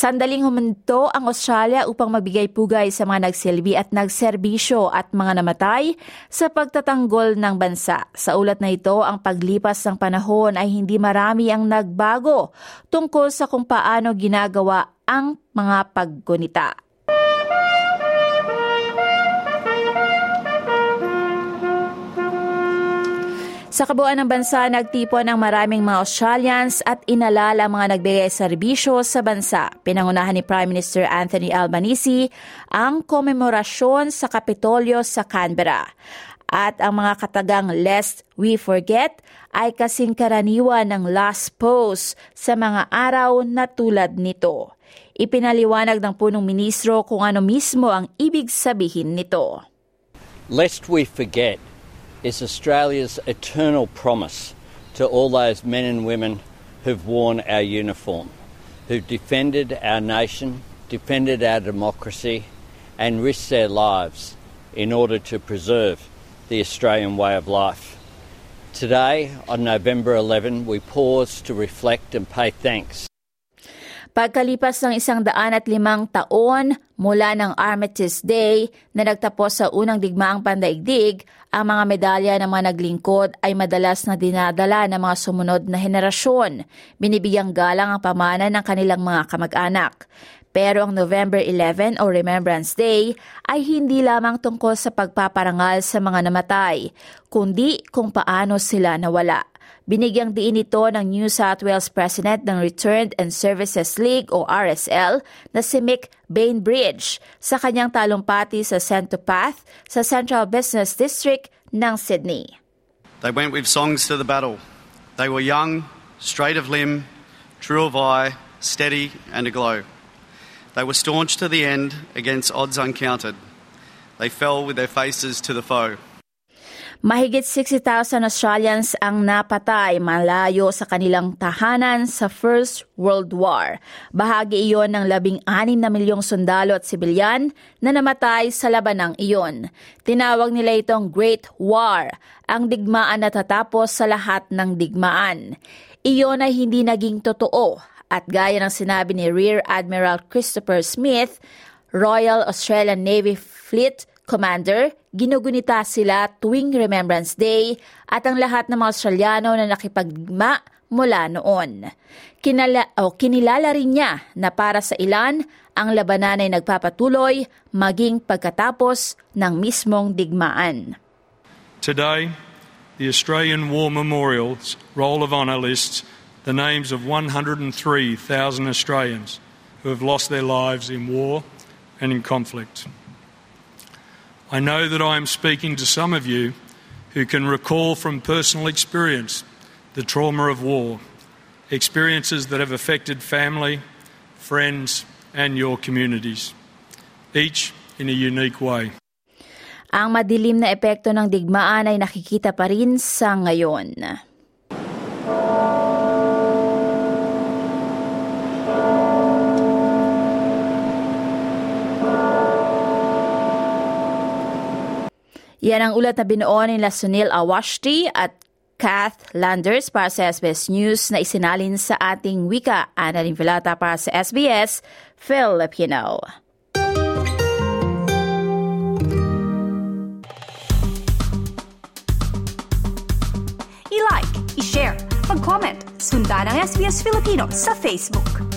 Sandaling huminto ang Australia upang magbigay pugay sa mga nagsilbi at nagserbisyo at mga namatay sa pagtatanggol ng bansa. Sa ulat na ito, ang paglipas ng panahon ay hindi marami ang nagbago tungkol sa kung paano ginagawa ang mga paggunita. Sa kabuuan ng bansa, nagtipon ng maraming mga Australians at inalala mga nagbigay serbisyo sa bansa. Pinangunahan ni Prime Minister Anthony Albanese ang komemorasyon sa Kapitolyo sa Canberra. At ang mga katagang Lest We Forget ay kasing karaniwan ng last post sa mga araw na tulad nito. Ipinaliwanag ng punong ministro kung ano mismo ang ibig sabihin nito. Lest we forget is Australia's eternal promise to all those men and women who've worn our uniform, who've defended our nation, defended our democracy, and risked their lives in order to preserve the Australian way of life. Today, on November 11, we pause to reflect and pay thanks Pagkalipas ng isang daan at limang taon mula ng Armistice Day na nagtapos sa unang digmaang pandaigdig, ang mga medalya ng mga naglingkod ay madalas na dinadala ng mga sumunod na henerasyon. Binibigyang galang ang pamana ng kanilang mga kamag-anak. Pero ang November 11 o Remembrance Day ay hindi lamang tungkol sa pagpaparangal sa mga namatay, kundi kung paano sila nawala. Binigyang diin ito ng New South Wales President ng Returned and Services League o RSL na si Mick Bainbridge sa kanyang talumpati sa Centopath sa Central Business District ng Sydney. They went with songs to the battle. They were young, straight of limb, true of eye, steady and aglow. They were staunch to the end against odds uncounted. They fell with their faces to the foe. Mahigit 60,000 Australians ang napatay malayo sa kanilang tahanan sa First World War. Bahagi iyon ng labing anim na milyong sundalo at sibilyan na namatay sa labanang iyon. Tinawag nila itong Great War, ang digmaan na tatapos sa lahat ng digmaan. Iyon ay hindi naging totoo at gaya ng sinabi ni Rear Admiral Christopher Smith, Royal Australian Navy Fleet Commander, ginugunita sila tuwing Remembrance Day at ang lahat ng mga Australiano na nakipagma mula noon. Kinala, o kinilala rin niya na para sa ilan, ang labanan ay nagpapatuloy maging pagkatapos ng mismong digmaan. Today, the Australian War Memorial's Roll of Honour lists the names of 103,000 Australians who have lost their lives in war and in conflict. I know that I am speaking to some of you who can recall from personal experience the trauma of war, experiences that have affected family, friends, and your communities, each in a unique way. Ang madilim na epekto ng digmaan ay nakikita pa rin sa ngayon. Yan ang ulat na binuo ni Sunil Awashti at Kath Landers para sa SBS News na isinalin sa ating wika. Ana Vilata para sa SBS Filipino. I-like, i-share, mag-comment, sundan ang SBS Filipino sa Facebook.